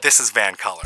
This is VANCOLOUR.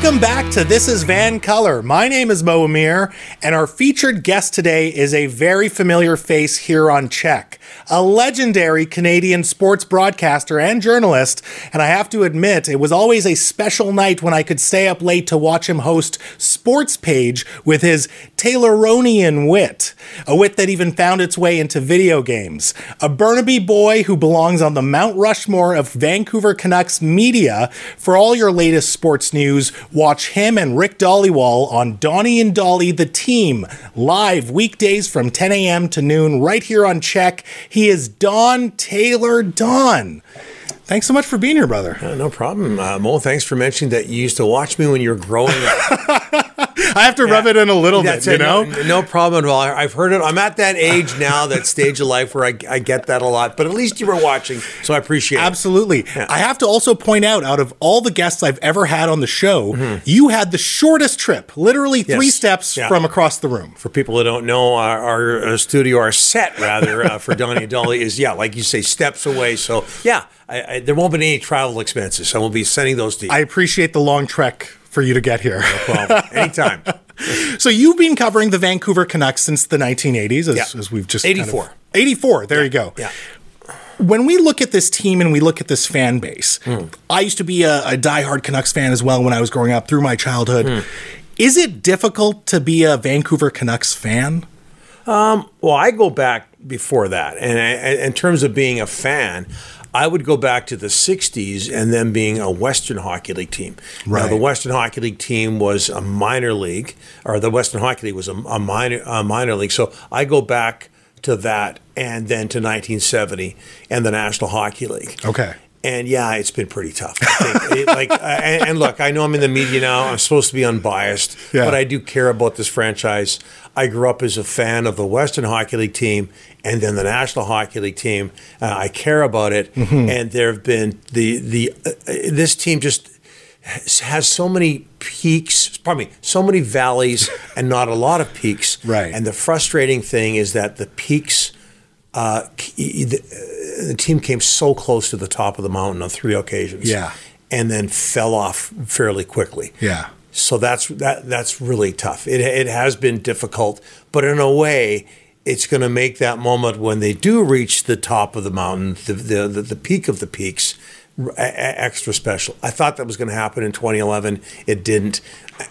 Welcome back to This is VANCOLOUR. My name is Mo Amir, and our featured guest today is a very familiar face here on CHEK, a legendary Canadian sports broadcaster and journalist. And I have to admit, it was always a special night when I could stay up late to watch him host Sports Page with his Tayloronian wit, a wit that even found its way into video games. A Burnaby boy who belongs on the Mount Rushmore of Vancouver Canucks media. For all your latest sports news, watch him and Rick Dhaliwal on Donnie and Dhali the Team, live weekdays from 10 a.m. to noon, right here on CHEK. He is Don Taylor Don. Thanks so much for being here, brother. Uh, no problem. Uh, Mo, thanks for mentioning that you used to watch me when you were growing up. I have to rub it in a little bit, That's you know? No, no problem at all. I've heard it. I'm at that age now, that stage of life where I, I get that a lot. But at least you were watching, so I appreciate it. Absolutely. I have to also point out, out of all the guests I've ever had on the show, you had the shortest trip, literally three Mm-hmm. Yes. steps Yeah. from across the room. For people that don't know, our, our uh, studio, our set rather, uh, for Donnie and Dhali is, yeah, like you say, steps away. So, yeah, I, I, there won't be any travel expenses. So I will be sending those to you. I appreciate the long trek for you to get here. Well, anytime. so you've been covering the Vancouver Canucks since the 1980s, as, Yeah. as we've just kind of- 84. 84. There you go. Yeah. when we look at this team and we look at this fan base, Hmm. I used to be a, a diehard Canucks fan as well when I was growing up through my childhood. Hmm. Is it difficult to be a Vancouver Canucks fan? Well, I go back before that, and I, in terms of being a fan, I would go back to the '60s and then being a Western Hockey League team. Now, Right. the Western Hockey League team was a minor league, or the Western Hockey League was a, a minor a minor league. So I go back to that, and then to 1970 and the National Hockey League. Okay. And yeah, it's been pretty tough. I think. It- like, and, and look, I know I'm in the media now. I'm supposed to be unbiased, Yeah. but I do care about this franchise. I grew up as a fan of the Western Hockey League team and then the National Hockey League team. Uh, I care about it, Mm-hmm. and there have been the the uh, uh, this team just has so many peaks, pardon me, so many valleys and not a lot of peaks. Right. And the frustrating thing is that the peaks, uh, the, uh, the team came so close to the top of the mountain on three occasions. Yeah. And then fell off fairly quickly. Yeah. So that's that that's really tough. It it has been difficult, but in a way, it's going to make that moment when they do reach the top of the mountain, the the the, the peak of the peaks, extra special. I thought that was going to happen in 2011. It didn't.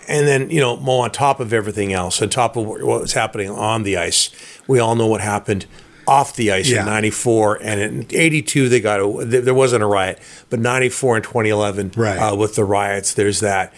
And then you know, Mo, on top of everything else, on top of what was happening on the ice, we all know what happened off the ice Yeah. in 94 and in 82 they got a, there there wasn't a riot but 94 and 2011 Right. uh, with the riots there's that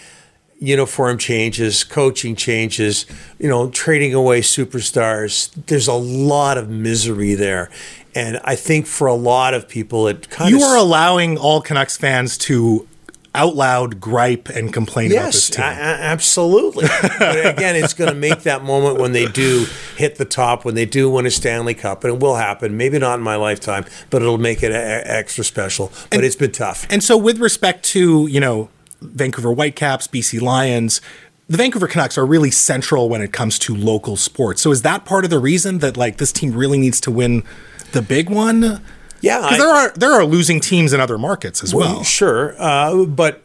uniform changes, coaching changes, you know, trading away superstars. There's a lot of misery there. And I think for a lot of people, it kind You of. You are allowing all Canucks fans to out loud gripe and complain about this team. a- absolutely. but again, it's going to make that moment when they do hit the top, when they do win a Stanley Cup, and it will happen. Maybe not in my lifetime, but it'll make it a- extra special. But it's been tough. And so, with respect to you know Vancouver Whitecaps, BC Lions, the Vancouver Canucks are really central when it comes to local sports. So, is that part of the reason that like this team really needs to win the big one? Yeah, Because I- there are there are losing teams in other markets as well. Sure, uh, but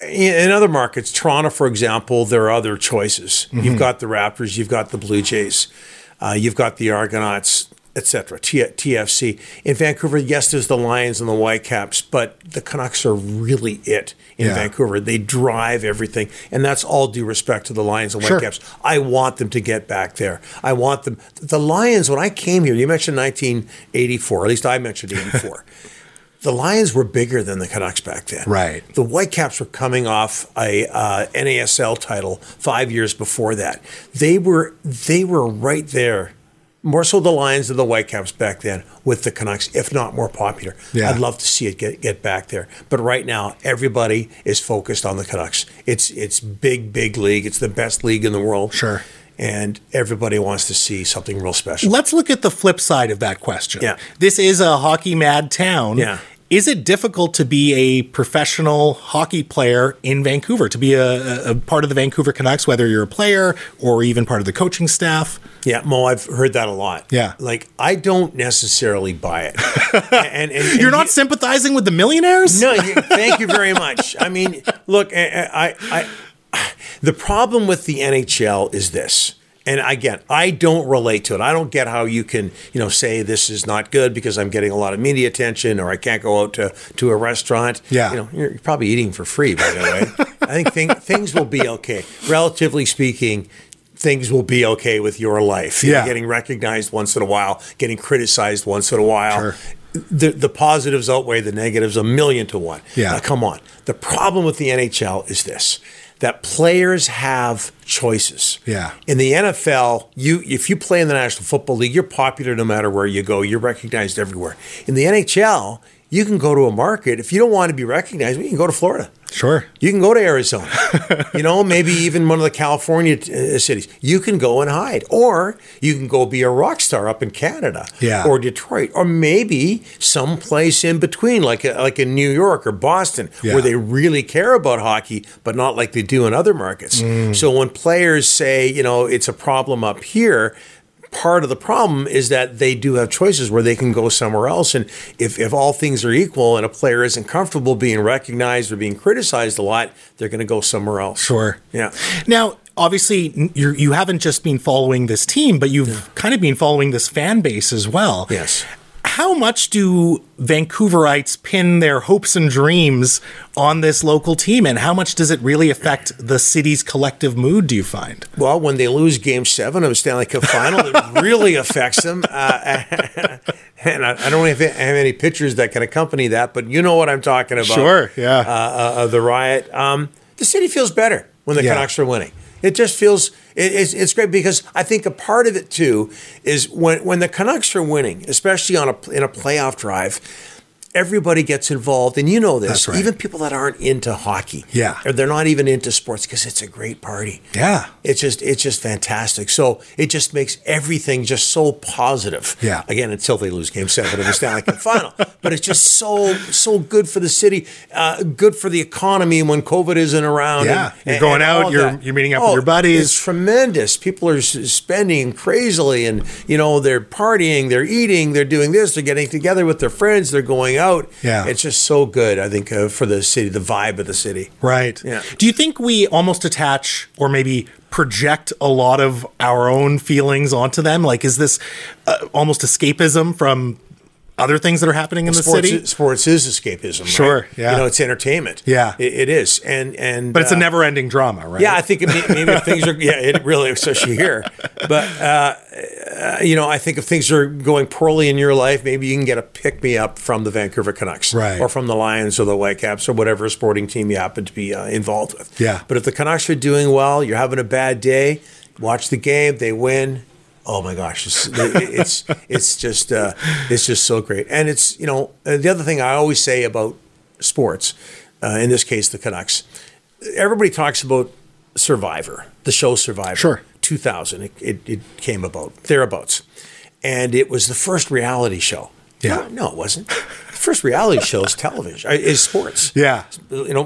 in, in other markets, Toronto, for example, there are other choices. Mm-hmm. You've got the Raptors, you've got the Blue Jays, uh, you've got the Argonauts, etc. T- TFC in Vancouver. Yes, there's the Lions and the Whitecaps, but the Canucks are really it in Yeah. Vancouver. They drive everything, and that's all due respect to the Lions and Sure. Whitecaps. I want them to get back there. I want them. The Lions, when I came here, you mentioned 1984. At least I mentioned 84. the Lions were bigger than the Canucks back then. Right. The Whitecaps were coming off a uh, NASL title five years before that. They were they were right there. More so the Lions than the Whitecaps back then with the Canucks, if not more popular. Yeah. I'd love to see it get, get back there. But right now, everybody is focused on the Canucks. It's it's big, big league. It's the best league in the world. Sure. And everybody wants to see something real special. Let's look at the flip side of that question. Yeah. This is a hockey mad town. Yeah. Is it difficult to be a professional hockey player in Vancouver, to be a, a part of the Vancouver Canucks, whether you're a player or even part of the coaching staff? Yeah, Mo, I've heard that a lot. Yeah. Like, I don't necessarily buy it. and, and, and You're not you- sympathizing with the millionaires? No, you, thank you very much. I mean, look, I, I, I, the problem with the NHL is this. And again, I don't relate to it. I don't get how you can, you know, say this is not good because I'm getting a lot of media attention, or I can't go out to, to a restaurant. Yeah. you know, you're probably eating for free, by the way. I think thing, things will be okay, relatively speaking. Things will be okay with your life. You're Yeah. getting recognized once in a while, getting criticized once in a while. Sure. The, the positives outweigh the negatives a million to one. Yeah. Now, come on. The problem with the NHL is this that players have choices. Yeah. In the NFL, you if you play in the National Football League, you're popular no matter where you go. You're recognized everywhere. In the NHL, you can go to a market. If you don't want to be recognized, you can go to Florida. Sure. You can go to Arizona, you know, maybe even one of the California uh, cities. You can go and hide, or you can go be a rock star up in Canada, Yeah. or Detroit, or maybe someplace in between, like a, like in New York or Boston, Yeah. where they really care about hockey, but not like they do in other markets. Mm. So when players say, you know, it's a problem up here. Part of the problem is that they do have choices where they can go somewhere else. And if, if all things are equal and a player isn't comfortable being recognized or being criticized a lot, they're going to go somewhere else. Sure. Yeah. Now, obviously, you're, you haven't just been following this team, but you've kind of been following this fan base as well. Yes. How much do Vancouverites pin their hopes and dreams on this local team, and how much does it really affect the city's collective mood? Do you find? Well, when they lose Game Seven of the Stanley Cup Final, it really affects them. Uh, and I, I don't have, have any pictures that can accompany that, but you know what I'm talking about. Sure, yeah. Uh, uh, uh, the riot. Um, the city feels better when the Yeah. Canucks are winning. It just feels it, it's, it's great because I think a part of it too is when when the Canucks are winning, especially on a in a playoff drive. Everybody gets involved, and you know this. Right. Even people that aren't into hockey, Yeah. or they're not even into sports because it's a great party. Yeah. It's just it's just fantastic. So it just makes everything just so positive. Yeah. Again, until they lose Game Seven of the Stanley Cup Final, but it's just so so good for the city, uh, good for the economy when COVID isn't around. Yeah. You're going out, you're- that. you're meeting up with your buddies. It's tremendous. People are spending crazily, and you know they're partying, they're eating, they're doing this, they're getting together with their friends, they're going out. Yeah. It's just so good. I think uh, for the city, the vibe of the city. Right. Yeah. Do you think we almost attach or maybe project a lot of our own feelings onto them? Like, is this uh, almost escapism from other things that are happening in the sports, city? sports is escapism. Sure, right? yeah. You know, it's entertainment. Yeah. it, it is, and and But it's a uh, never-ending drama, right? Yeah, I think may- maybe if things are yeah, it really especially here. But uh, uh, you know, I think if things are going poorly in your life, maybe you can get a pick me up from the Vancouver Canucks, Right. or from the Lions or the Whitecaps or whatever sporting team you happen to be uh, involved with. Yeah. But if the Canucks are doing well, you're having a bad day, watch the game, they win. Oh my gosh, it's it's it's just uh, it's just so great, and it's you know the other thing I always say about sports, uh, in this case the Canucks, everybody talks about Survivor, the show Survivor. Sure. 2000, it, it, it came about, thereabouts. And it was the first reality show. Yeah. No, no, it wasn't. The first reality show is television, uh, is sports. Yeah. You know,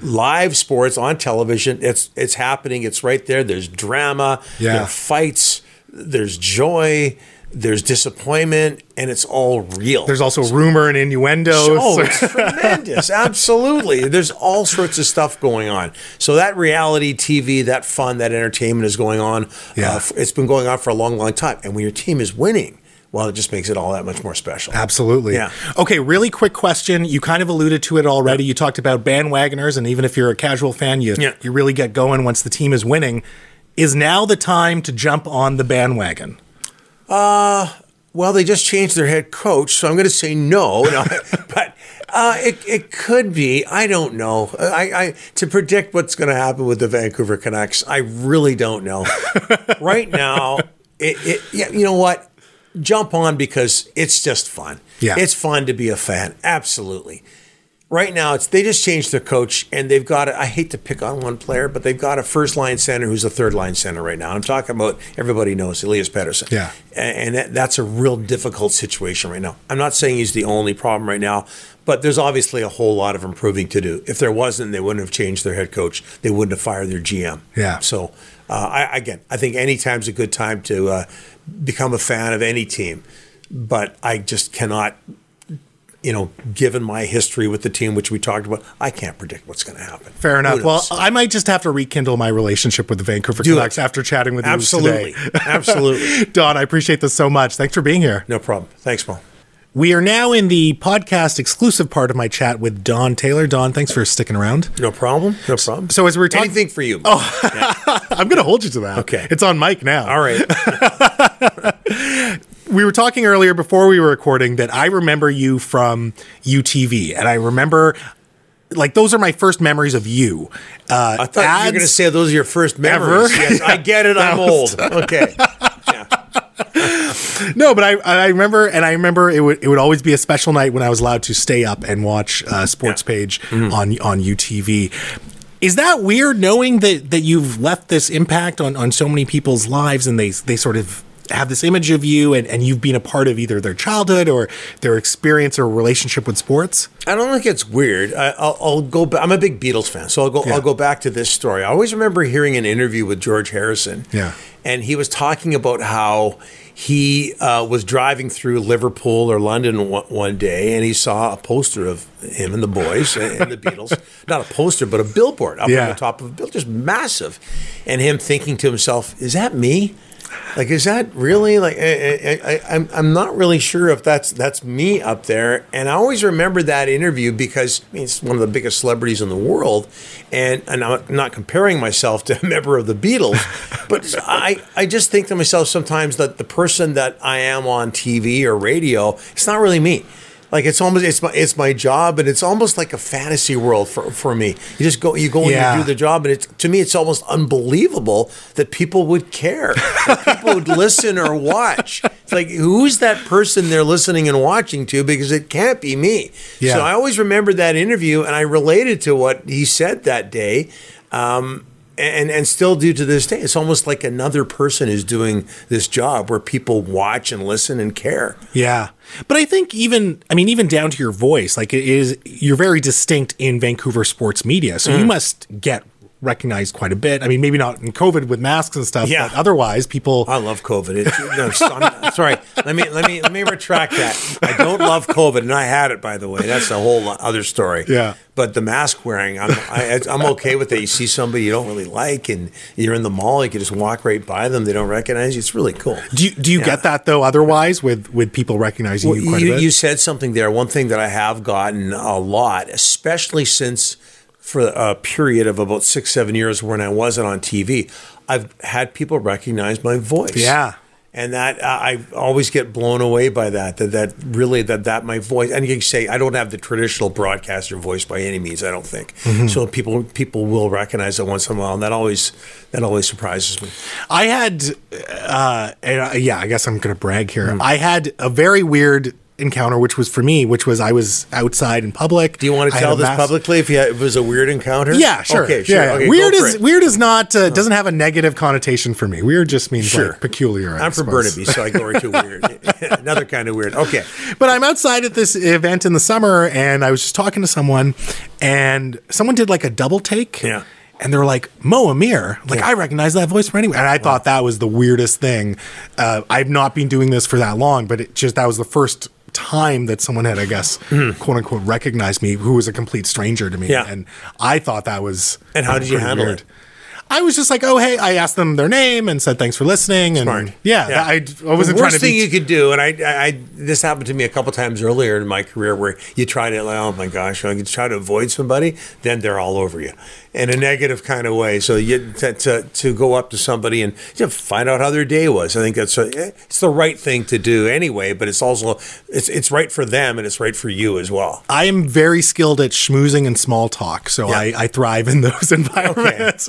live sports on television. It's it's happening. It's right there. There's drama. Yeah. There are fights. There's joy. There's disappointment, and it's all real. There's also rumor and innuendo. Oh, so- it's tremendous. Absolutely. There's all sorts of stuff going on. So that reality TV, that fun, that entertainment is going on. Yeah. Uh, it's been going on for a long, long time. And when your team is winning, well, it just makes it all that much more special. Absolutely. Yeah. Okay, really quick question. You kind of alluded to it already. You talked about bandwagoners, and even if you're a casual fan, you Yeah. you really get going once the team is winning. Is now the time to jump on the bandwagon? Well, they just changed their head coach, so I'm going to say no. no but uh, it, it could be. I don't know. I, I to predict what's going to happen with the Vancouver Canucks, I really don't know. right now, it, it yeah, you know what? Jump on because it's just fun. Yeah. it's fun to be a fan. Absolutely. Right now it's they just changed their coach and they've got a, I hate to pick on one player, but they've got a first line center who's a third line center right now. I'm talking about everybody knows Elias Pettersson. Yeah. And, and that, that's a real difficult situation right now. I'm not saying he's the only problem right now, but there's obviously a whole lot of improving to do. If there wasn't, they wouldn't have changed their head coach. They wouldn't have fired their GM. Yeah. So uh, I, again, I think any time's a good time to uh, become a fan of any team, but I just cannot you know, given my history with the team, which we talked about, I can't predict what's going to happen. Fair enough. Well. I might just have to rekindle my relationship with the Vancouver Do it. Canucks after chatting with Absolutely. you today. Absolutely. Absolutely. Don, I appreciate this so much. Thanks for being here. no problem. Thanks, Paul. We are now in the podcast exclusive part of my chat with Don Taylor. Don, thanks for sticking around. No problem. No problem. So as we were talking, anything for you. Oh, I'm going to hold you to that. Okay. it's on mic now. all right. we were talking earlier before we were recording that I remember you from UTV, and I remember like those are my first memories of you. Uh, I thought you were going to say those are your first memories. Yes, I get it. I'm old. Okay. no, but I I remember, and I remember it would it would always be a special night when I was allowed to stay up and watch uh, Sports Page Mm-hmm. on on UTV. Is that weird knowing that that you've left this impact on on so many people's lives and they they sort of have this image of you and, and you've been a part of either their childhood or their experience or relationship with sports? I don't think it's weird. I, I'll, I'll go. Back. I'm a big Beatles fan, so I'll go. Yeah. I'll go back to this story. I always remember hearing an interview with George Harrison. Yeah. and he was talking about how he uh, was driving through Liverpool or London one, one day, and he saw a poster of him and the boys and the Beatles. Not a poster, but a billboard up Yeah. on the top of a bill, just massive. And him thinking to himself, "Is that me?" Like, is that really like? I, I, I, I'm I'm not really sure if that's that's me up there. And I always remember that interview because I mean, it's one of the biggest celebrities in the world, and and I'm not comparing myself to a member of the Beatles, but I I just think to myself sometimes that the person that I am on TV or radio, it's not really me. Like it's almost it's my it's my job and it's almost like a fantasy world for, for me. You just go you go and you do the job and it's to me it's almost unbelievable that people would care. that people would listen or watch. It's like who's that person they're listening and watching to because it can't be me. Yeah. So I always remember that interview and I related to what he said that day. Um, and and still do to this day. It's almost like another person is doing this job where people watch and listen and care. Yeah. But I think even I mean even down to your voice, like it is you're very distinct in Vancouver sports media. So Mm. you must get recognized quite a bit. I mean maybe not in COVID with masks and stuff, Yeah. but otherwise people I love COVID. It, no, I'm, sorry, let me let me let me retract that. I don't love COVID, and I had it by the way. That's a whole other story. Yeah. But the mask wearing, I'm I, I'm okay with it. You see somebody you don't really like, and you're in the mall, you can just walk right by them. They don't recognize you. It's really cool. do you, do you get that though otherwise with with people recognizing you quite you, a bit? you said something there. One thing that I have gotten a lot, especially since for a period of about six, seven years when I wasn't on TV, I've had people recognize my voice. Yeah. And that I I always get blown away by that. That that really that that my voice. And you can say I don't have the traditional broadcaster voice by any means. I don't think Mm-hmm. so. People people will recognize it once in a while, and that always that always surprises me. I had, uh, and, uh, yeah, I guess I'm going to brag here. Hmm. I had a very weird encounter, which was for me, which was I was outside in public. Do you want to tell this mask- publicly if, you had, if it was a weird encounter? Yeah, sure. Okay, sure. Yeah, yeah. Okay, weird is it. weird is not uh, doesn't have a negative connotation for me. Weird just means Sure. like peculiar. I I'm from. Burnaby, so I go right to weird. Another kind of weird. Okay. But I'm outside at this event in the summer, and I was just talking to someone, and someone did like a double take. Yeah. And they were like, Mo Amir. Like, I recognize that voice from anywhere. And I thought that was the weirdest thing. Uh, I've not been doing this for that long, but it just, that was the first time that someone had, I guess, mm-hmm. quote unquote, recognized me who was a complete stranger to me. Yeah. And I thought that was. And how did you handle it? I was just like, oh, hey, I asked them their name and said, thanks for listening. And Smart. yeah, I, I wasn't the trying worst to be. thing you could do, and I, I, I, this happened to me a couple times earlier in my career, where you try to, like, oh my gosh, you try to avoid somebody, then they're all over you in a negative kind of way. So you to, to, to go up to somebody and you know, find out how their day was. I think that's a, it's the right thing to do anyway, but it's also it's it's right for them and it's right for you as well. I am very skilled at schmoozing and small talk, so Yeah. I, I thrive in those environments.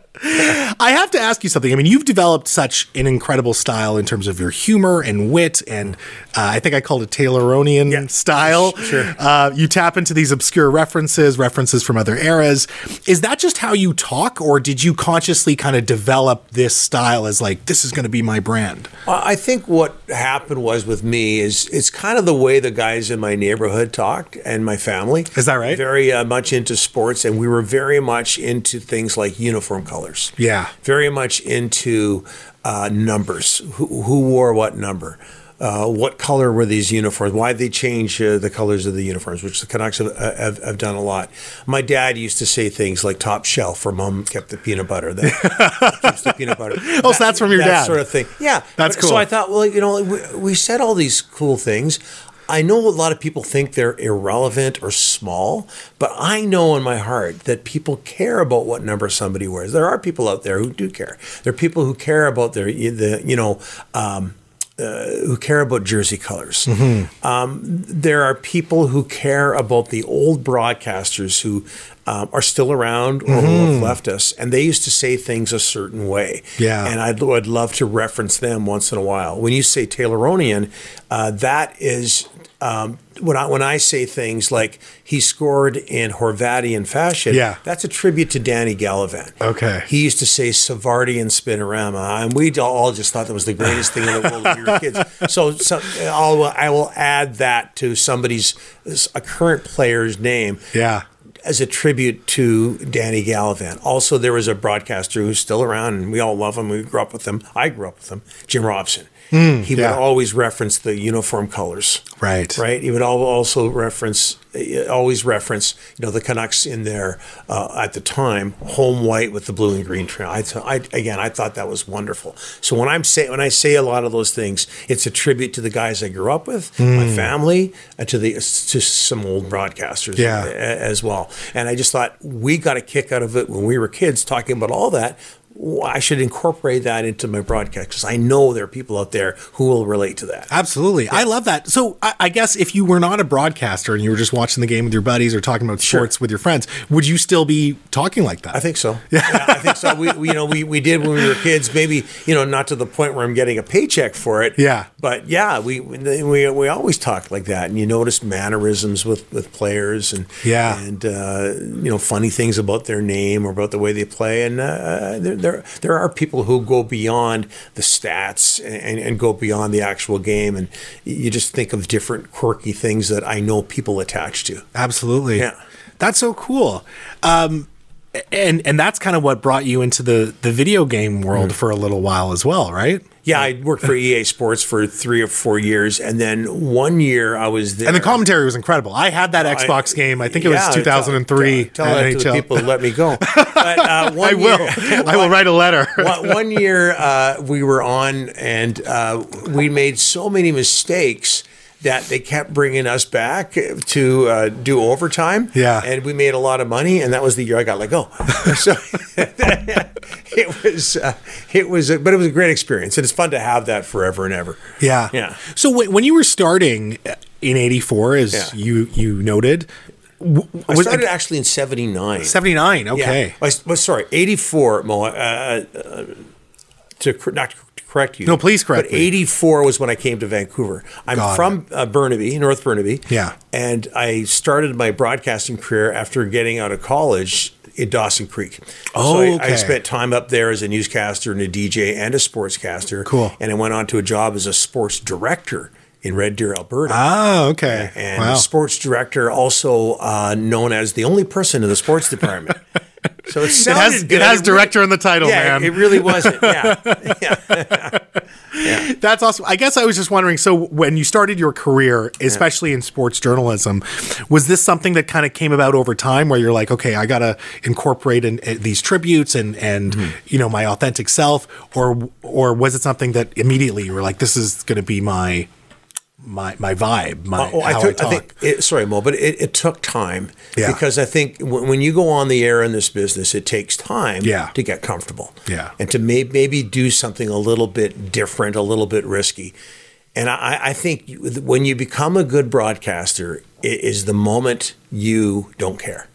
I have to ask you something. I mean, you've developed such an incredible style in terms of your humor and wit, and uh, I think I called it Tayloronian Yeah. style. Sure. Uh, you tap into these obscure references, references from other eras. Is that just how you talk, or did you consciously kind of develop this style as like this is going to be my brand? I think what happened was with me is it's kind of the way the guys in my neighborhood talked and my family. Is that right? Very uh, much into sports, and we were very much into things like uniform colors. Yeah. Very much into uh, numbers. Who, who wore what number? Uh, what color were these uniforms? Why did they change uh, the colors of the uniforms? Which the Canucks have, uh, have, have done a lot. My dad used to say things like "top shelf" for mom kept the peanut butter. That keeps the peanut butter. Oh, so that's from your that dad. sort of thing. Yeah, That's But- cool. So I thought, well, you know, we, we said all these cool things. I know a lot of people think they're irrelevant or small, but I know in my heart that people care about what number somebody wears. There are people out there who do care. There are people who care about their, the, you know, um, uh, who care about jersey colors. Um, there are people who care about the old broadcasters who um, are still around or who have left us, and they used to say things a certain way. Yeah. and I'd, I'd love to reference them once in a while. When you say Tayloronian, uh, that is. Um, when I when I say things like he scored in Horvatian fashion, Yeah. that's a tribute to Danny Gallivan. Okay. He used to say Savardian Spinorama, and we all just thought that was the greatest thing in the world when we were kids. So, so I'll, I will add that to somebody's a current player's name Yeah. As a tribute to Danny Gallivan. Also, there was a broadcaster who's still around, and we all love him. We grew up with him. I grew up with him, Jim Robson. he Hmm, yeah. would always reference the uniform colors. Right. Right. He would also reference, always reference, you know, the Canucks in their uh, at the time home white with the blue and green trim. I, th- I again, I thought that was wonderful. So when I'm say when I say a lot of those things, it's a tribute to the guys I grew up with, my Hmm. family, and to the to some old broadcasters Yeah. as well. And I just thought we got a kick out of it when we were kids talking about all that. I should incorporate that into my broadcast because I know there are people out there who will relate to that. Absolutely. I love that. So I, I guess if you were not a broadcaster and you were just watching the game with your buddies or talking about sports with your friends, would you still be talking like that? I think so. Yeah, I think so. We, we, you know, we, we did when we were kids. Maybe you know, not to the point where I'm getting a paycheck for it. Yeah. but yeah, we we we always talk like that, and you notice mannerisms with with players, and Yeah. and uh, you know, funny things about their name or about the way they play, and uh, there, there are people who go beyond the stats and, and go beyond the actual game, and you just think of different quirky things that I know people attach to. Absolutely. Yeah. That's so cool. Um, and and that's kind of what brought you into the the video game world Mm. for a little while as well, right? Yeah, I worked for EA Sports for three or four years, and then one year I was there. And the commentary was incredible. I had that Xbox game. I think it was 2003. Tell, tell at that to the people let me go. But uh, one I will. Year, I will write a letter. one, one year uh, we were on, and uh, we made so many mistakes that they kept bringing us back to uh, do overtime. Yeah. and we made a lot of money, and that was the year I got let go. so it was, uh, it was, a, but it was a great experience, and it's fun to have that forever and ever. Yeah. Yeah. So when, when you were starting in 84, as Yeah. you you noted, w- I started actually in '79. 79. Okay. Yeah. I- well, sorry, 84, Mo. Uh, uh, to not to correct you. No, please correct me. But 84 was when I came to Vancouver. I'm Got from uh, Burnaby, North Burnaby. Yeah. And I started my broadcasting career after getting out of college in Dawson Creek. Oh, so I, okay. I spent time up there as a newscaster and a DJ and a sportscaster. Cool. And I went on to a job as a sports director in Red Deer, Alberta. Ah, okay. And wow. sports director, also uh, known as the only person in the sports department. So it, It has good. it has really- director in the title, yeah, man. it really wasn't. Yeah, That's awesome. I guess I was just wondering. So, when you started your career, especially in sports journalism, was this something that kind of came about over time, where you're like, okay, I got to incorporate in, in these tributes and and Mm-hmm. you know my authentic self, or or was it something that immediately you were like, this is going to be my my my vibe, my Oh, I, how took, I I, think. It, sorry, Mo, but it, it took time Yeah. because I think when, when you go on the air in this business, it takes time Yeah. to get comfortable. Yeah. and to may, maybe do something a little bit different, a little bit risky. And I, I think when you become a good broadcaster, it is the moment you don't care.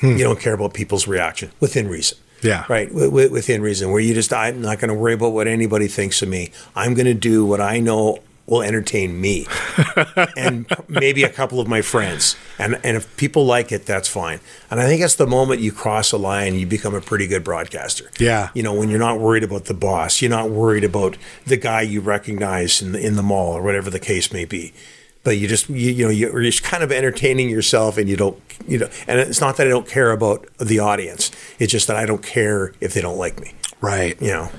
Hmm. You don't care about people's reaction within reason. Yeah. Right. W- w- within reason, where you just, I'm not going to worry about what anybody thinks of me. I'm going to do what I know will entertain me and maybe a couple of my friends. And, and if people like it, that's fine. And I think that's the moment you cross a line, you become a pretty good broadcaster. Yeah. You know, when you're not worried about the boss, you're not worried about the guy you recognize in the, in the mall or whatever the case may be. But you just, you, you know, you're just kind of entertaining yourself and you don't, you know, and it's not that I don't care about the audience. It's just that I don't care if they don't like me, Right. you know.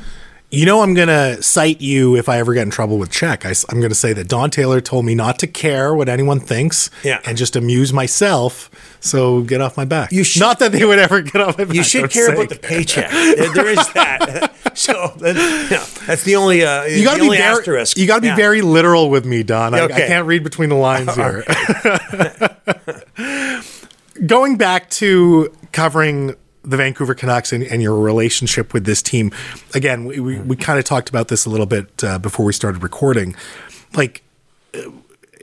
You know, I'm going to cite you if I ever get in trouble with CHEK. I, am going to say that Don Taylor told me not to care what anyone thinks Yeah. and just amuse myself. So get off my back. You should- not that they would ever get off my back. You should care say. about the paycheck. there, there is that. so that, know, that's the only, uh, You got to be very. asterisk. You got to be Yeah. very literal with me, Don. I, I can't read between the lines here. Going back to covering the Vancouver Canucks and, and your relationship with this team, again, we, we, we kind of talked about this a little bit uh, before we started recording. Like,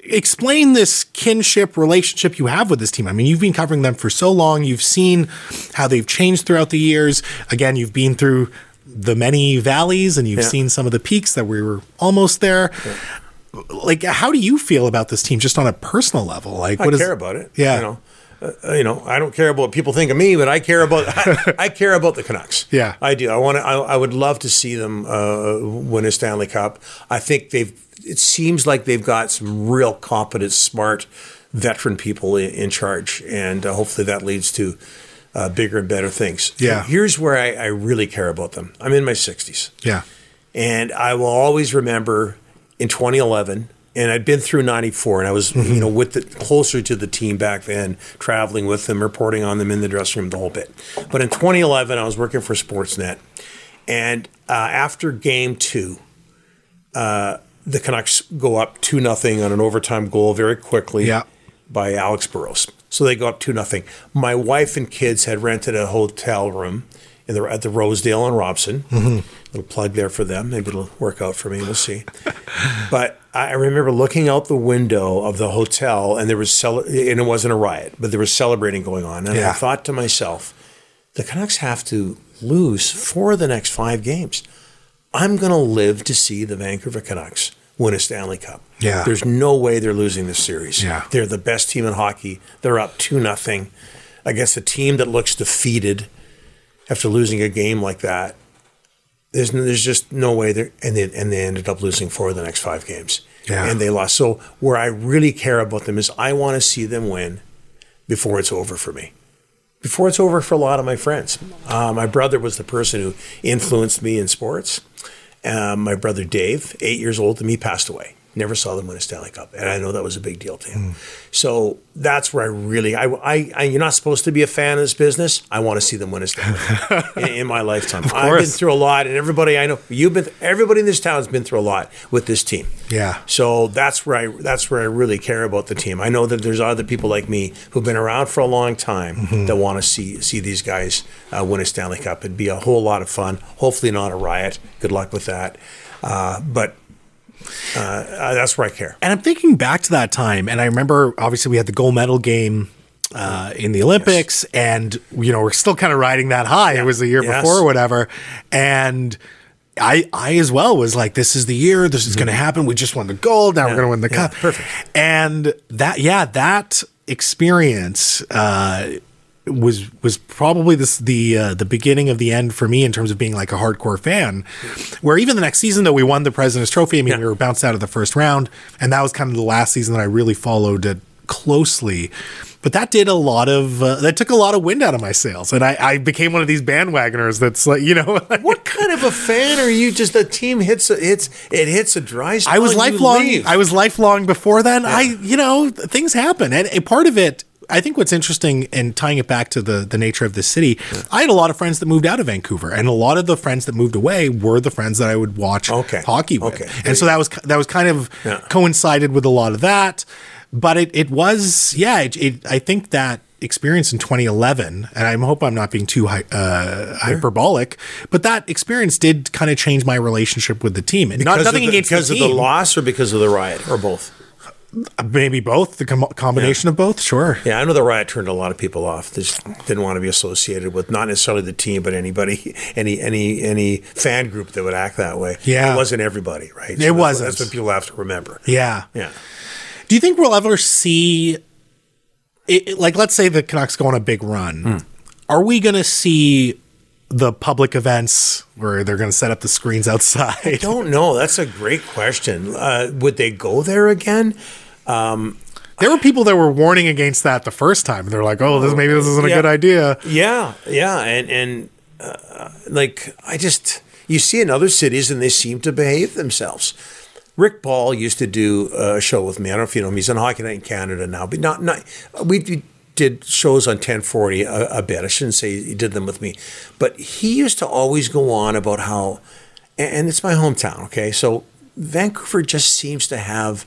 explain this kinship relationship you have with this team. I mean, you've been covering them for so long. You've seen how they've changed throughout the years. Again, you've been through the many valleys and you've Yeah. seen some of the peaks that we were almost there. Like, how do you feel about this team just on a personal level? Like, I what is care about it. Yeah. You know, uh, you know, I don't care about what people think of me, but I care about I, I care about the Canucks. Yeah. I do. I want to. I, I would love to see them uh, win a Stanley Cup. I think they've. It seems like they've got some real competent, smart, veteran people in, in charge, and uh, hopefully that leads to uh, bigger and better things. Yeah. Here's where I, I really care about them. I'm in my 60s. Yeah. And I will always remember in 2011, and I'd been through 94, and I was, you know, with the closer to the team back then, traveling with them, reporting on them in the dressing room, the whole bit. But in 2011, I was working for Sportsnet, and uh, after game two, uh, the Canucks go up 2 nothing on an overtime goal very quickly Yeah. by Alex Burrows. So they go up 2 nothing. My wife and kids had rented a hotel room in the, at the Rosedale and Robson. Mm-hmm. Little plug there for them. Maybe it'll work out for me. We'll see. but I remember looking out the window of the hotel, and there was cele- and it wasn't a riot, but there was celebrating going on. And Yeah. I thought to myself, the Canucks have to lose four of the next five games. I'm going to live to see the Vancouver Canucks win a Stanley Cup. Yeah. There's no way they're losing this series. Yeah. They're the best team in hockey. They're up 2 nothing against a team that looks defeated after losing a game like that. There's there's just no way they and they and they ended up losing four of the next five games. Yeah. And they lost. So where I really care about them is I want to see them win before it's over for me. Before it's over for a lot of my friends. Uh, my brother was the person who influenced me in sports. Um, my brother Dave, eight years old to me, passed away. Never saw them win a Stanley Cup, and I know that was a big deal to him. So that's where I really, I, I, I, you're not supposed to be a fan of this business. I want to see them win a Stanley Cup in, in my lifetime. I've been through a lot, and everybody I know, you've been, everybody in this town has been through a lot with this team. Yeah. So that's where I that's where I really care about the team. I know that there's other people like me who've been around for a long time Mm-hmm. that want to see see these guys uh, win a Stanley Cup. It'd be a whole lot of fun. Hopefully not a riot. Good luck with that. Uh, but uh, that's where I care. And I'm thinking back to that time, and I remember obviously we had the gold medal game uh, in the Olympics, and you know we're still kind of riding that high. It was the year Yes. before or whatever, and. I, I as well was like, this is the year, this is going to happen. We just won the gold. Now we're going to win the Mm-hmm. Yeah, cup. perfect. And that, yeah, that experience, uh, was was probably this the uh, the beginning of the end for me in terms of being like a hardcore fan. Where even the next season, though, we won the President's Trophy. I mean, Yeah. we were bounced out of the first round, and that was kind of the last season that I really followed it closely. But that did a lot of uh, that took a lot of wind out of my sails, and I, I became one of these bandwagoners. That's like you know, What kind of a fan are you? Just the team hits a, hits it hits a dry spell. I was lifelong. I was lifelong before then. I, you know, things happen, and a part of it. I think what's interesting and tying it back to the the nature of the city. I had a lot of friends that moved out of Vancouver, and a lot of the friends that moved away were the friends that I would watch Okay. hockey with. Okay. There And so that was that was kind of Yeah. coincided with a lot of that. But it it was yeah. It, it, I think that experience in 2011, and I hope I'm not being too uh, hyperbolic, but that experience did kind of change my relationship with the team. And not Because nothing of the, against because the of the loss or because of the riot or both. Maybe both, the com- combination of both. Sure. Yeah, I know the riot turned a lot of people off. They just didn't want to be associated with not necessarily the team, but anybody, any any any fan group that would act that way. Yeah. it wasn't everybody, right? It that's wasn't. That's what people have to remember. Yeah. Yeah. Do you think we'll ever see, it, it- like, let's say the Canucks go on a big run? Hmm. Are we going to see the public events where they're going to set up the screens outside? I don't know. That's a great question. Uh, would they go there again? There were people that were warning against that the first time. They're like, "Oh, this maybe this isn't a good idea." Yeah, yeah, and and uh, like I just you see in other cities and they seem to behave themselves. Rick Ball used to do a show with me. I don't know if you know him. He's on Hockey Night in Canada now, but not not we. Did shows on 1040 a, a bit. I shouldn't say he did them with me, but he used to always go on about how, and it's my hometown. Okay, so Vancouver just seems to have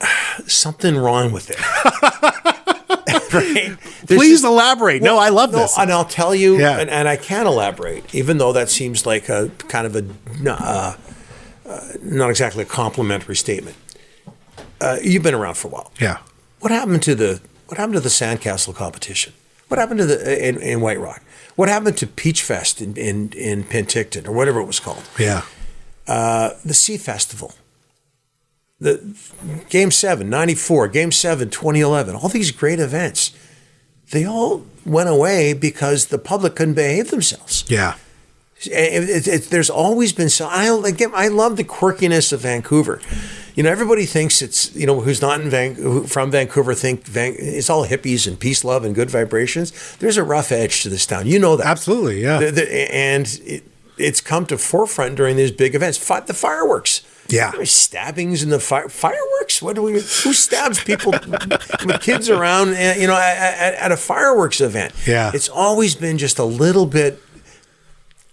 something wrong with it. right? There's Please just- elaborate. no, I love no, this. and I'll tell you, Yeah. and, and I can elaborate, even though that seems like a kind of a uh, uh, not exactly a complimentary statement. Uh, you've been around for a while. yeah. What happened to the What happened to the Sandcastle competition? What happened to the in, in White Rock? What happened to Peach Fest in, in in Penticton or whatever it was called? Yeah. Uh, the Sea Festival. The Game 7, 94, Game 7, 2011, all these great events, they all went away because the public couldn't behave themselves. Yeah. It- it- it- there's always been so. I again, I love the quirkiness of Vancouver. You know, everybody thinks it's you know who's not in Van, from Vancouver think Van, it's all hippies and peace, love, and good vibrations. There's a rough edge to this town. You know that Absolutely. Yeah. the, the, and it, it's come to forefront during these big events. Fi- the fireworks. Yeah. There's stabbings in the fire, fireworks. What do we? Who stabs people with kids around? uh, You know, at, at, at a fireworks event. Yeah. It's always been just a little bit.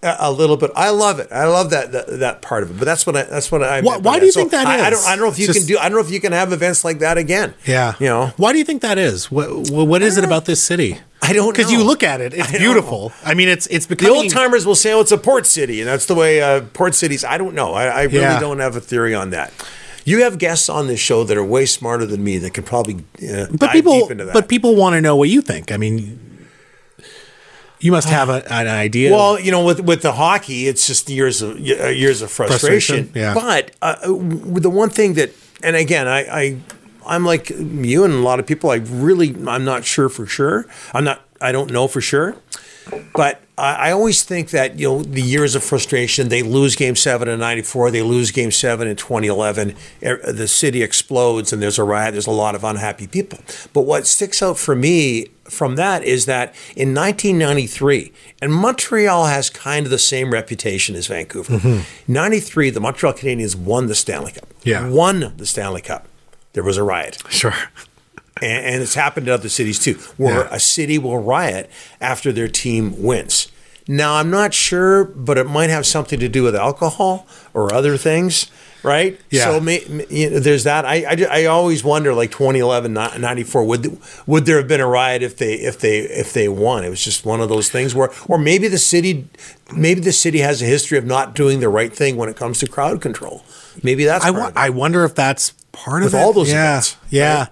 A little bit. I love it. I love that that, that part of it. But that's what I. That's what I. Why- why do you think that I, I don't. I don't know if you Just- can do. I don't know if you can have events like that again. Yeah. You know. Why do you think that is? What What is it about this city? I don't Because you look at it, it's I beautiful. I mean, it's it's becoming... The old timers will say, "Oh, it's a port city," and that's the way uh, port cities. I don't know. I, I really Yeah. don't have a theory on that. You have guests on this show that are way smarter than me that could probably uh, But dive people, deep into that. but people want to know what you think. I mean, you must have a, an idea. well, you know, with with the hockey, it's just years of uh, years of frustration. Frustration, yeah. But uh, the one thing that, and again, I, I I'm like you and a lot of people. I really I'm not sure for sure. I'm not. I don't know for sure. But I, always think that you know the years of frustration. They lose Game Seven in '94. They lose Game Seven in 2011. Er, The city explodes and there's a riot. There's a lot of unhappy people. But what sticks out for me from that is that in 1993, and Montreal has kind of the same reputation as Vancouver. '93, the Montreal Canadiens won the Stanley Cup. Yeah. won the Stanley Cup. There was a riot sure. And, and it's happened in other cities too, where Yeah. a city will riot after their team wins. Now, I'm not sure, but it might have something to do with alcohol or other things, right? Yeah. So may, may- you know, there's that. I, I, I always wonder, like 2011, 94, would would there have been a riot if they if they if they won? It was just one of those things where, or maybe the city, maybe the city has a history of not doing the right thing when it comes to crowd control. Maybe that's I, part wa- of it. I wonder if that's part With of it. all those yeah. events, Yeah.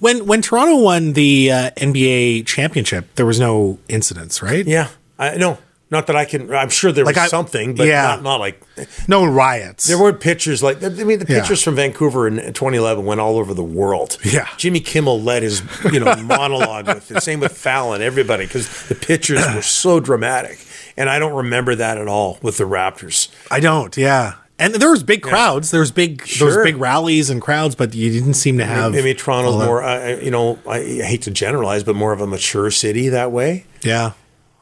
When when Toronto won the uh, NBA championship, there was no incidents, right? Yeah, I know. Not that I can. I'm sure there Like was I- something, but yeah. not, not like No riots. there weren't pictures like. I mean, the Yeah. pictures from Vancouver in 2011 went all over the world. Yeah. Jimmy Kimmel led his you know monologue with it. Same with Fallon, everybody, because the pictures were so dramatic, and I don't remember that at all with the Raptors. I don't. Yeah. And there was big crowds. There was big there Sure. was big rallies and crowds, but you didn't seem to have. Maybe Toronto's more, uh, you know, I, hate to generalize, but more of a mature city that way. Yeah.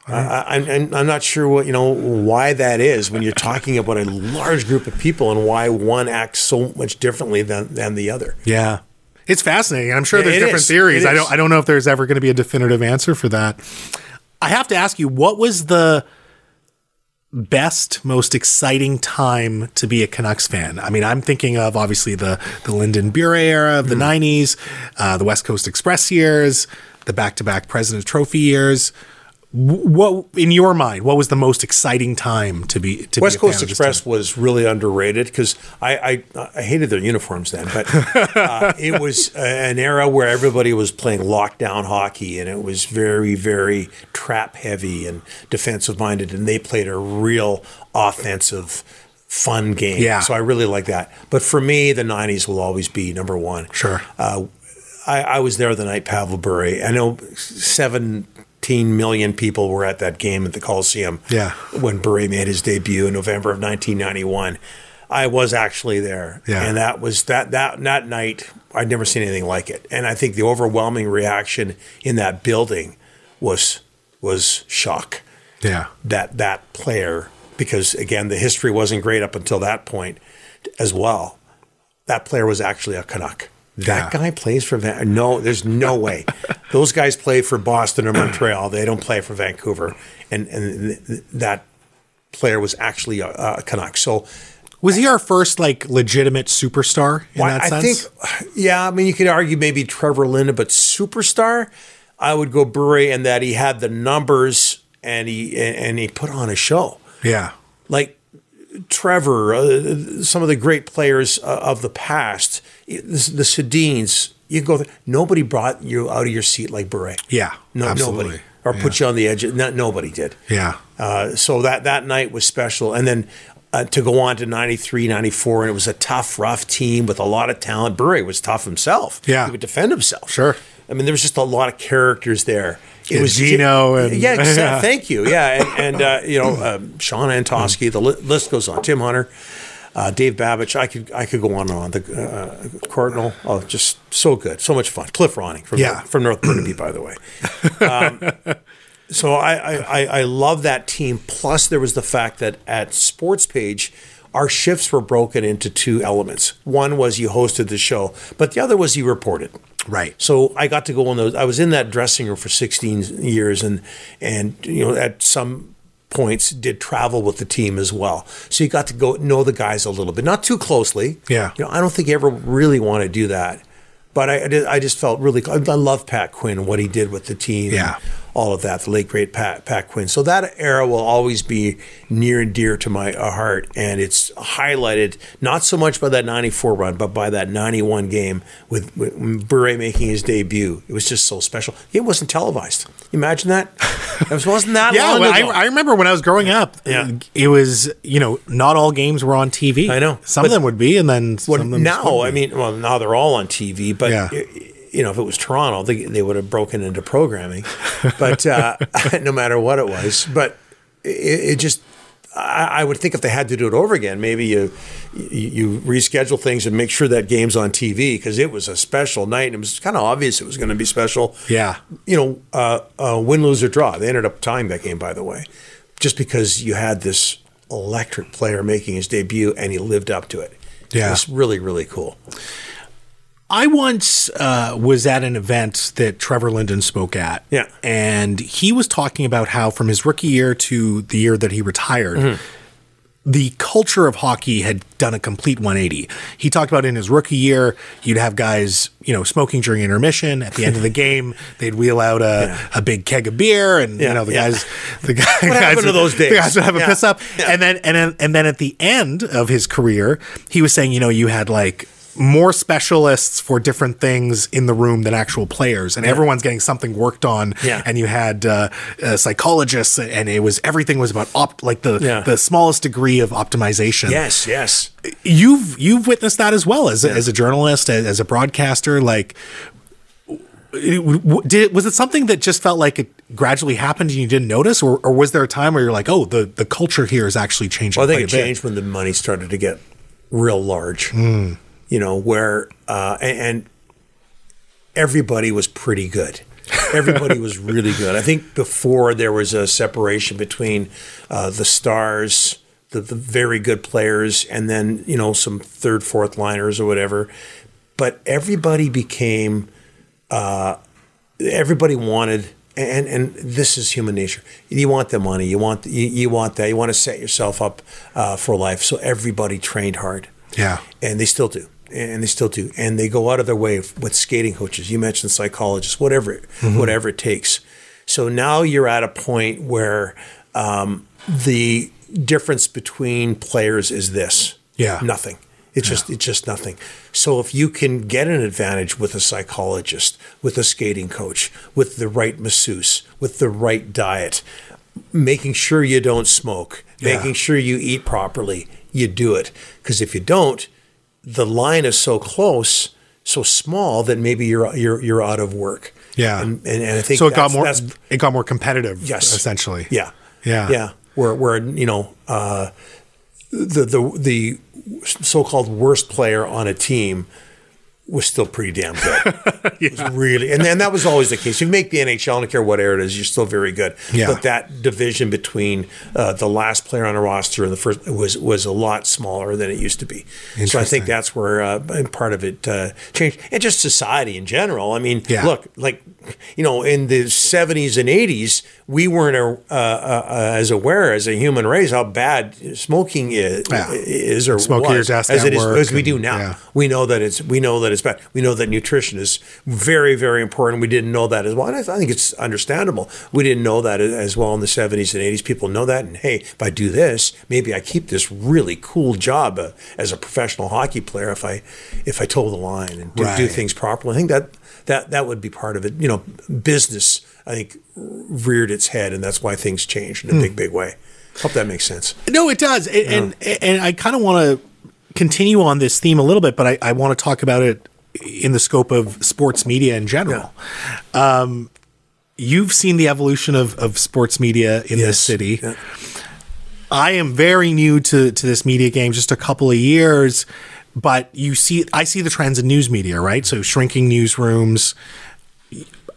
I, I'm, I'm- I'm not sure what you know why that is when you're talking about a large group of people and why one acts so much differently than, than the other. Yeah. It's fascinating. I'm sure Yeah, there's different is. theories. It I don't I don't know if there's ever going to be a definitive answer for that. I have to ask you, what was the best, most exciting time to be a Canucks fan? I mean, I'm thinking of obviously the the Linden Bure era of the Mm-hmm. 90s, uh, the West Coast Express years, the back-to-back President Trophy years. What in your mind what was the most exciting time to be to West be Coast Express was really underrated because I, I I hated their uniforms then, but uh, it was an era where everybody was playing lockdown hockey and it was very very trap heavy and defensive minded, and they played a real offensive fun game. Yeah. So I really like that. But for me, the '90s will always be number one. Sure. Uh, I, I was there the night Pavel Bure. I know 17 million people were at that game at the Coliseum Yeah. when Bure made his debut in November of 1991. I was actually there, Yeah. and that was that that that night. I'd never seen anything like it, and I think the overwhelming reaction in that building was was shock yeah that that player because again the history wasn't great up until that point as well. That player was actually a Canuck. That Yeah. guy plays for Van. No, there's no way. Those guys play for Boston or Montreal. They don't play for Vancouver. And and th- th- that player was actually uh, uh, a, a Canuck. So was he our first like legitimate superstar in Well, that I sense think, yeah, I mean, you could argue maybe Trevor Linden, but superstar, I would go Bure in that he had the numbers and he and he put on a show. yeah Like Trevor, uh, some of the great players uh, of the past, the, the Sedins, you go. Nobody brought you out of your seat like Bure. yeah No, absolutely nobody, or put you on the edge. No, nobody did. yeah Uh, so that that night was special, and then uh, to go on to 93, 94, and it was a tough, rough team with a lot of talent. Bure was tough himself. Yeah. he would defend himself. Sure. I mean, there was just a lot of characters there. It was Gino and- yeah, exa- thank you, yeah, and, and uh, you know um, Shawn Antoski. The li- list goes on. Tim Hunter. Uh, Dave Babych, I could I could go on and on. The uh, Cardinal, oh, just so good, so much fun. Cliff Ronning from Yeah. from North Burnaby, by the way. So I, I, I, I love that team. Plus, there was the fact that at Sports Page, our shifts were broken into two elements. One was you hosted the show, but the other was you reported. Right So I got to go in those. I was in that dressing room for 16 years, and and you know at some points did travel with the team as well. So you got to go know the guys a little bit, not too closely. Yeah. You know, I don't think you ever really want to do that, but I I just felt really. I love Pat Quinn and what he did with the team. Yeah. And all of that, the late great Pat Pat Quinn. So that era will always be near and dear to my uh, heart, and it's highlighted not so much by that '94 run, but by that '91 game with, with Bure making his debut. It was just so special. It wasn't televised. Imagine that? It was, wasn't that yeah long ago. I, I remember when i was growing up Yeah. it was you know not all games were on tv I know. some But- of them would be and then Well, some of them now, I mean, well, now they're all on TV, but Yeah. y- you know, if it was Toronto, they, they would have broken into programming. But uh, no matter what it was, but it, it just. I I would think if they had to do it over again, maybe you you, you reschedule things and make sure that game's on TV because it was a special night and it was kind of obvious it was going to be special. Yeah. you know, uh, uh, win, lose or draw. They ended up tying that game, by the way, just because you had this electric player making his debut and he lived up to it. Yeah. It was really, really cool. I once uh, was at an event that Trevor Linden spoke at. Yeah. And he was talking about how from his rookie year to the year that he retired, Mm-hmm. the culture of hockey had done a complete 180. He talked about in his rookie year, you'd have guys, you know, smoking during intermission. At the end of the game, they'd wheel out a, a big keg of beer, and you know the yeah. guys, the guys, happened to those The guys would have a piss up, yeah. and then and then and then at the end of his career, he was saying, you know, you had like more specialists for different things in the room than actual players, and everyone's getting something worked on. Yeah. And you had uh, uh, psychologists, and it was everything was about opt like the Yeah. the smallest degree of optimization. Yes, yes. you've you've witnessed that as well as a, as a journalist, as, as a broadcaster, like. it- w- Did was it something that just felt like it gradually happened and you didn't notice, or, or was there a time where you're like, oh, the, the culture here is actually changing? Well, I think it bit? changed when the money started to get real large. You know, where uh, and, everybody was pretty good. Everybody was really good. I think before there was a separation between uh, the stars, the, the very good players, and then you know some third, fourth liners or whatever. But everybody became uh, everybody wanted and and this is human nature you want the money you want you, you want that you want to set yourself up uh, for life so everybody trained hard Yeah. and they still do and they still do and they go out of their way with skating coaches you mentioned psychologists whatever whatever it takes So now you're at a point where um, the difference between players is this. Yeah. Nothing. It's just it's just nothing. So if you can get an advantage with a psychologist, with a skating coach, with the right masseuse, with the right diet, making sure you don't smoke, Yeah. making sure you eat properly, you do it. Because if you don't, the line is so close, so small that maybe you're you're you're out of work. Yeah. and, and, and I think So it got more. that's- It got more competitive. Yes. essentially. yeah. Yeah. Yeah. Where where you know uh, the the the so-called worst player on a team was still pretty damn good. It was really, and then that was always the case. You make the NHL, I don't care what era it is, you're still very good. Yeah. But that division between uh, the last player on a roster and the first was was a lot smaller than it used to be. So I think that's where uh, part of it uh, changed, and just society in general. I mean, Yeah. look, like you know, in the '70s and '80s, we weren't uh, uh, uh, as aware as a human race how bad smoking is, Yeah. is or Smoke was, as at it is as we do now. yeah. We know that it's we know that it's bad. We know that nutrition is very very important. We didn't know that as well. And I think it's understandable. We didn't know that as well in the 70s and 80s. People know that, and hey, if I do this, maybe I keep this really cool job uh, as a professional hockey player. If I if I toe the line and do, do things properly, I think that that that would be part of it. You know, business I think reared its head, and that's why things changed in a big big way. Hope that makes sense. No, it does, and and, and I kind of want to continue on this theme a little bit, but I, I want to talk about it in the scope of sports media in general. Um, you've seen the evolution of, of sports media in this city. Yeah. I am very new to to this media game, just a couple of years, but you see, I see the trends in news media, right? So shrinking newsrooms,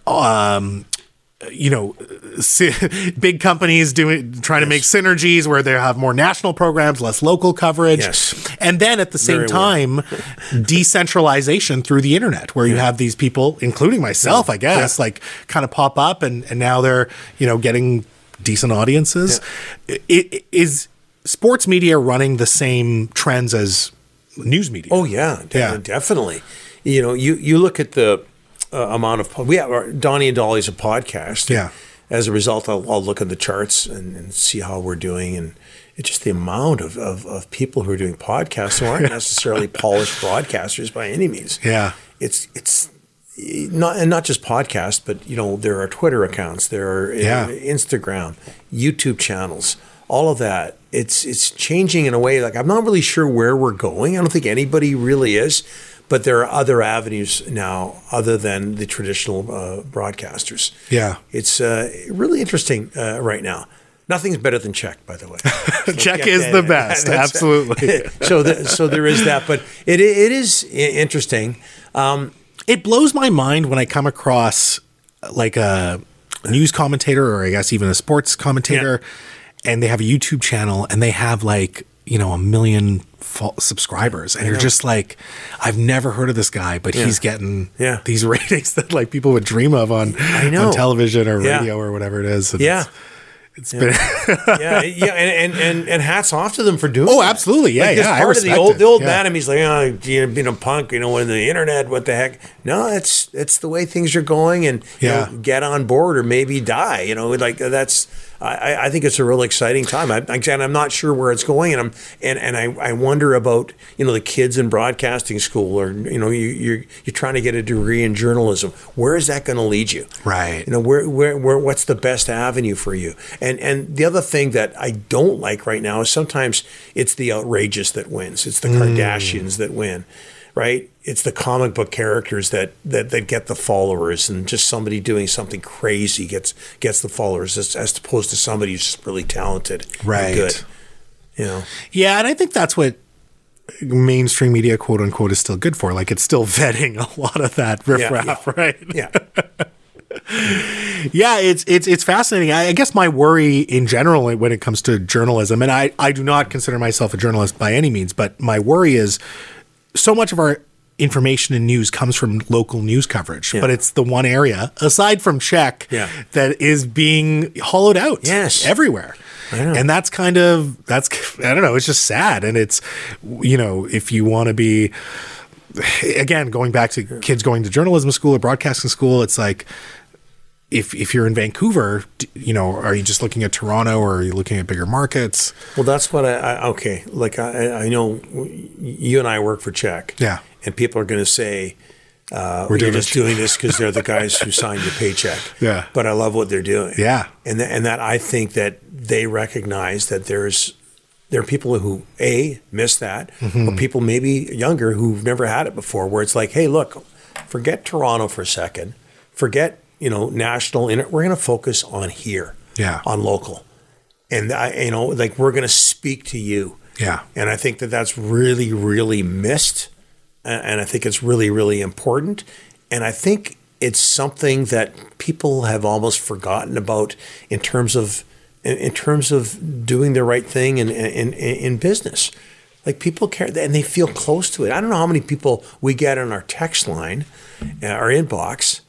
um, you know, big companies doing trying to make synergies where they have more national programs, less local coverage, Yes. and then at the same Very time, decentralization through the internet, where you have these people, including myself, I guess, like kind of pop up, and and now they're you know getting decent audiences. I- i- Is sports media running the same trends as news media? Oh yeah, Yeah. definitely. You know, you you look at the uh, amount of we have our, Donnie and Dhali's a podcast. Yeah. As a result, I'll, I'll look at the charts and, and see how we're doing, and it's just the amount of, of, of people who are doing podcasts who aren't necessarily polished broadcasters by any means. Yeah. It's it's not and not just podcasts, but you know there are Twitter accounts, there are uh, Yeah. Instagram, YouTube channels, all of that. It's it's changing in a way like I'm not really sure where we're going. I don't think anybody really is, but there are other avenues now other than the traditional uh, broadcasters. Yeah. it's uh, really interesting uh, right now. Nothing's better than CHEK, by the way. So CHEK is that the best, absolutely. so, the, so there is that, but it it is interesting. Um, it blows my mind when I come across like a news commentator or I guess even a sports commentator and they have a YouTube channel and they have like, you know, a million subscribers and you're just like I've never heard of this guy but he's getting Yeah. these ratings that like people would dream of on on television or Yeah. radio or whatever it is. And yeah. It's, it's been yeah, yeah, and, and and and hats off to them for doing. Oh, absolutely. Yeah, Like, yeah, I part of the old it. the old Yeah. man. He's like, oh, you know, being a punk, you know, when the internet, what the heck? No, it's it's the way things are going, and you Yeah. know, get on board or maybe die. You know, like that's. I, I think it's a real exciting time. I, again, I'm not sure where it's going, and I'm and, and I, I wonder about you know the kids in broadcasting school, or you know you you're you're trying to get a degree in journalism. Where is that going to lead you? Right. You know where where where what's the best avenue for you? And and the other thing that I don't like right now is sometimes it's the outrageous that wins. It's the mm. Kardashians that win, right? It's the comic book characters that that that get the followers, and just somebody doing something crazy gets gets the followers, as, as opposed to somebody who's just really talented, and Right. good. You know, Yeah, and I think that's what mainstream media, quote unquote, is still good for. Like it's still vetting a lot of that riffraff, right? yeah, Yeah, it's it's it's fascinating. I, I guess my worry in general when it comes to journalism, and I I do not consider myself a journalist by any means, but my worry is so much of our information and news comes from local news coverage, but it's the one area aside from CHEK Yeah. that is being hollowed out. Yes. everywhere. And that's kind of that's I don't know. It's just sad, and it's you know if you want to be again going back to kids going to journalism school or broadcasting school, it's like if if you're in Vancouver, you know, are you just looking at Toronto or are you looking at bigger markets? Well, that's what I, I okay. Like I, I know you and I work for CHEK. Yeah. And people are going to say, uh, We're doing just it." doing this because they're the guys who signed your paycheck. Yeah. But I love what they're doing. Yeah. And th- and that I think that they recognize that there's there are people who a miss that, Mm-hmm. or people maybe younger who've never had it before, where it's like, hey, look, forget Toronto for a second, forget you know national. inter- We're going to focus on here, Yeah. on local, and I, you know, like we're going to speak to you. Yeah. And I think that that's really, really missed. And and I think it's really, really important. And I think it's something that people have almost forgotten about in terms of in, terms of doing the right thing in, in, in, in business. Like people care and they feel close to it. I don't know how many people we get on our text line, uh, our inbox,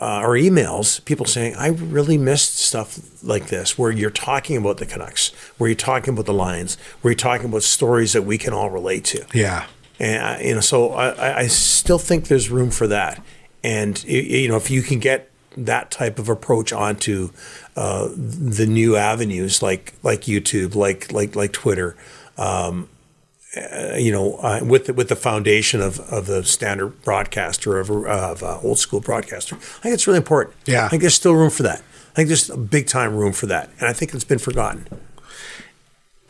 uh, or emails, people saying, I really missed stuff like this, where you're talking about the Canucks, where you're talking about the Lions, where you're talking about stories that we can all relate to. Yeah. And, I- you know, so I, I- I still think there's room for that. And, you know, if you can get that type of approach onto uh, the new avenues like like YouTube, like like like Twitter, um, uh, you know, uh, with the, with the foundation of, of the standard broadcaster of, of uh, old school broadcaster, I think it's really important. Yeah. I think there's still room for that. I think there's a big time room for that, and I think it's been forgotten.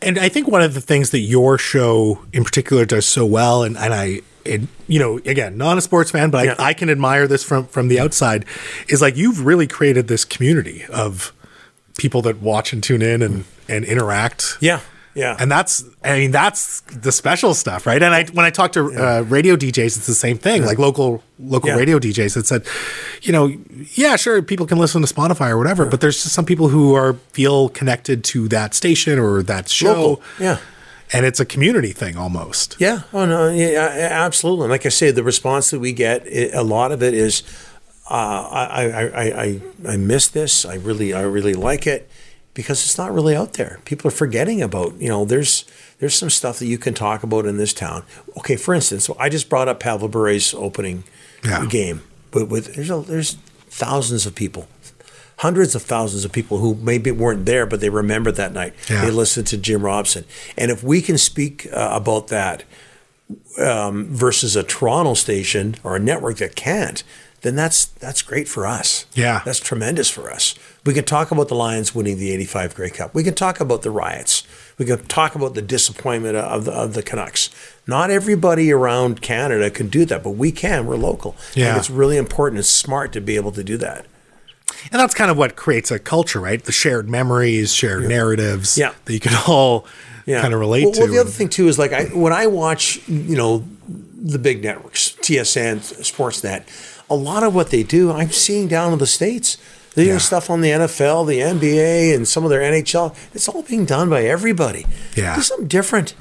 And I think one of the things that your show in particular does so well, and, and I, it, you know, again, not a sports fan, but Yeah. I, I can admire this from from the outside, is like you've really created this community of people that watch and tune in and and interact. Yeah, yeah, And that's, I mean, that's the special stuff, right? And I, when I talk to uh, radio DJs, it's the same thing. Like local, local Yeah. radio DJs that said, you know, yeah, sure, people can listen to Spotify or whatever, but there's just some people who are feel connected to that station or that show, Local, yeah. and it's a community thing almost. Yeah. Oh no. Yeah. yeah, Absolutely. And like I say, the response that we get, it, a lot of it is, uh, I, I, I, I, I miss this. I really, I really like it because it's not really out there. People are forgetting about. You know, there's there's some stuff that you can talk about in this town. Okay. For instance, so I just brought up Pavel Bure's opening Yeah. game, but with there's a, there's thousands of people. Hundreds of thousands of people who maybe weren't there, but they remembered that night. Yeah. They listened to Jim Robson. And if we can speak uh, about that, um, versus a Toronto station or a network that can't, then that's that's great for us. Yeah. that's tremendous for us. We can talk about the Lions winning the '85 Grey Cup. We can talk about the riots. We can talk about the disappointment of the of the Canucks. Not everybody around Canada can do that, but we can. We're local. Yeah. it's really important. It's smart to be able to do that. And that's kind of what creates a culture, right? The shared memories, shared narratives Yeah. that you can all kind of relate well, to. Well, the other thing too is like I when I watch, you know, the big networks, TSN, Sportsnet, a lot of what they do, I'm seeing down in the states. They're Yeah. doing stuff on the NFL, the NBA, and some of their NHL. It's all being done by everybody. Yeah. do something different.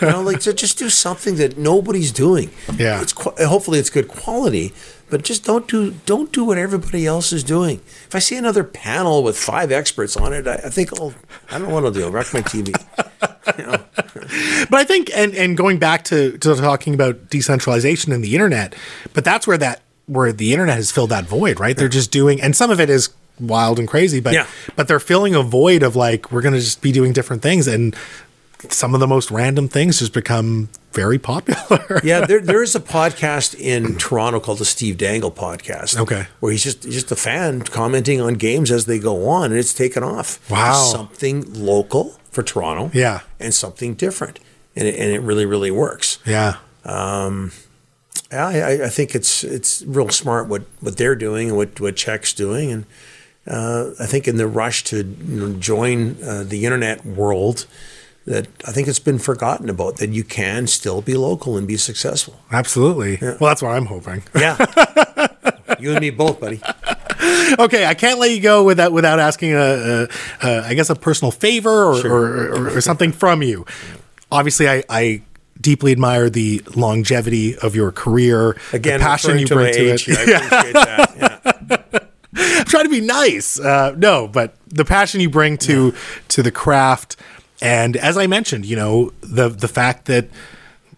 you know, like to just do something that nobody's doing. Yeah. it's qu- hopefully it's good quality, but just don't do don't do what everybody else is doing. If I see another panel with five experts on it, I, I think I'll I don't want to do. Wreck my TV. But I think, and and going back to to talking about decentralization and the internet, but that's where that where the internet has filled that void, right? They're just doing, and some of it is wild and crazy, but Yeah. but they're filling a void of like we're going to just be doing different things, and some of the most random things just become very popular. yeah, there there is a podcast in Toronto called the Steve Dangle podcast. Okay. where he's just just a fan commenting on games as they go on, and it's taken off. Wow. something local for Toronto. Yeah. and something different, and it, and it really really works. yeah, Yeah, I, I- I think it's it's real smart what, what they're doing and what what CHEK's doing, and uh, I think in the rush to you know, join uh, the internet world, that I think it's been forgotten about that you can still be local and be successful. absolutely. Well, that's what I'm hoping. Yeah, you and me both, buddy. okay, I can't let you go without without asking a, a, a I guess a personal favor or, Sure. or, or, or something from you. Obviously, I, I deeply admire the longevity of your career, Again, the passion you bring to age, it. I appreciate that. Yeah. I'm trying to be nice. Uh, no, but the passion you bring to to the craft, and as I mentioned, you know the the fact that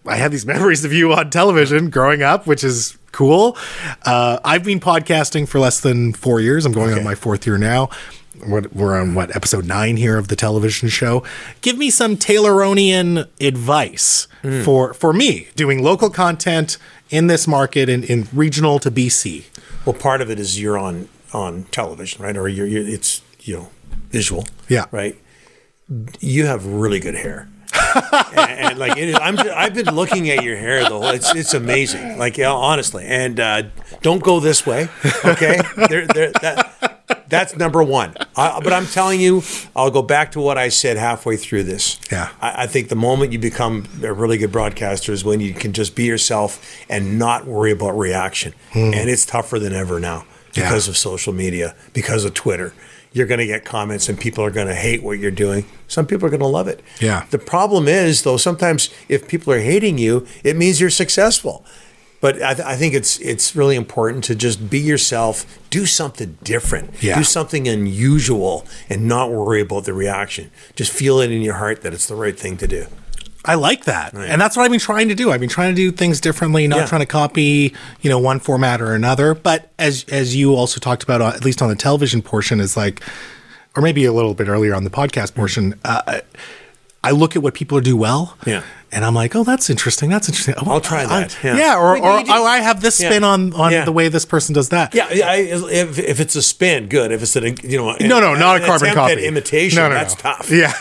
I have these memories of you on television growing up, which is cool. Uh, I've been podcasting for less than four years. I'm going Okay. on my fourth year now. We're, we're on what episode nine here of the television show. Give me some Tayloronian advice Hmm. for for me doing local content in this market in, in regional to BC. Well, part of it is you're on on television, right? Or you're, you're it's you know visual, Yeah. right. You have really good hair. and, and, like it is, I'm, just, I've been looking at your hair the whole. It's it's amazing. Like yeah, honestly, and uh, don't go this way. Okay, there, there, that that's number one. I, but I'm telling you, I'll go back to what I said halfway through this. Yeah. I, I think the moment you become a really good broadcaster is when you can just be yourself and not worry about reaction. And it's tougher than ever now Hmm. Yeah. because of social media, because of Twitter. You're going to get comments and people are going to hate what you're doing. Some people are going to love it. Yeah. The problem is, though, sometimes if people are hating you, it means you're successful. But I, th- I think it's it's really important to just be yourself, do something different, Yeah. do something unusual, and not worry about the reaction. Just feel it in your heart that it's the right thing to do. I like that. And that's what I've been trying to do. I've been trying to do things differently, not Yeah. trying to copy, you know, one format or another. But as as you also talked about, uh, at least on the television portion, is like, or maybe a little bit earlier on the podcast portion, uh, I look at what people do well. Yeah. And I'm like, oh, that's interesting. That's interesting. Oh, I'll try I- that. Yeah. Yeah. or, Like, or just- oh, I have this spin Yeah. on, on Yeah. the way this person does that. Yeah, I, if, if it's a spin, good. If it's an you know, No, no, not a carbon copy. imitation. No, no, that's no. tough. Yeah.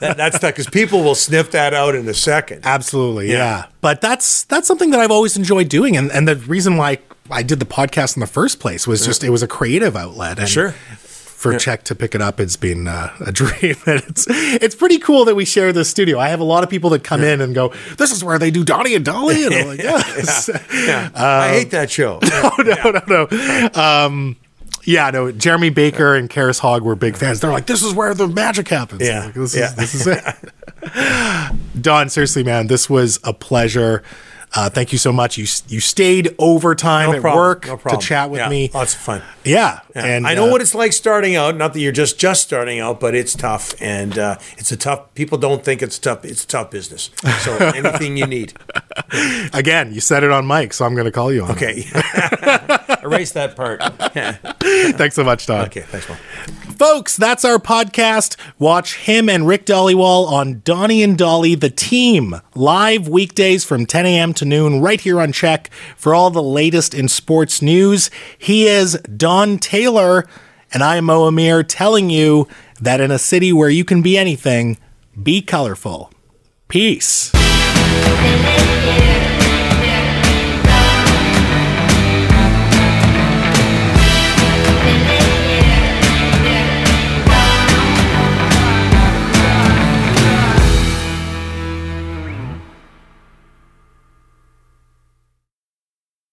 that, that's tough because people will sniff that out in a second. Absolutely, Yeah. yeah. But that's that's something that I've always enjoyed doing, and and the reason why I did the podcast in the first place was just it was a creative outlet. And Sure. For CHEK to pick it up, it's been uh, a dream. And it's it's pretty cool that we share this studio. I have a lot of people that come in and go, "This is where they do Donnie and Dhali," and I'm like, "Yes." Yeah, I hate that show. no, no, no, no. Um, yeah, no. Jeremy Baker and Karis Hogg were big fans. They're like, "This is where the magic happens." Yeah, like, this yeah. is this is it. Don, seriously, man, this was a pleasure. Uh, thank you so much. You you stayed overtime No at problem. work no to chat with Yeah, me. Lots of fun. Yeah, Yeah. and I know uh, what it's like starting out. Not that you're just just starting out, but it's tough, and uh, it's a tough. People don't think it's tough. It's a tough business. So anything you need. again. You said it on mic, so I'm going to call you on. it. Okay. Erase that part. Thanks so much, Don. okay. Thanks. Folks, that's our podcast. Watch him and Rick Dhaliwal on Donnie and Dhali, the team, live weekdays from 10 a.m. to noon, right here on CHEK for all the latest in sports news. He is Don Taylor, and I am Mo Amir telling you that in a city where you can be anything, be colorful. Peace.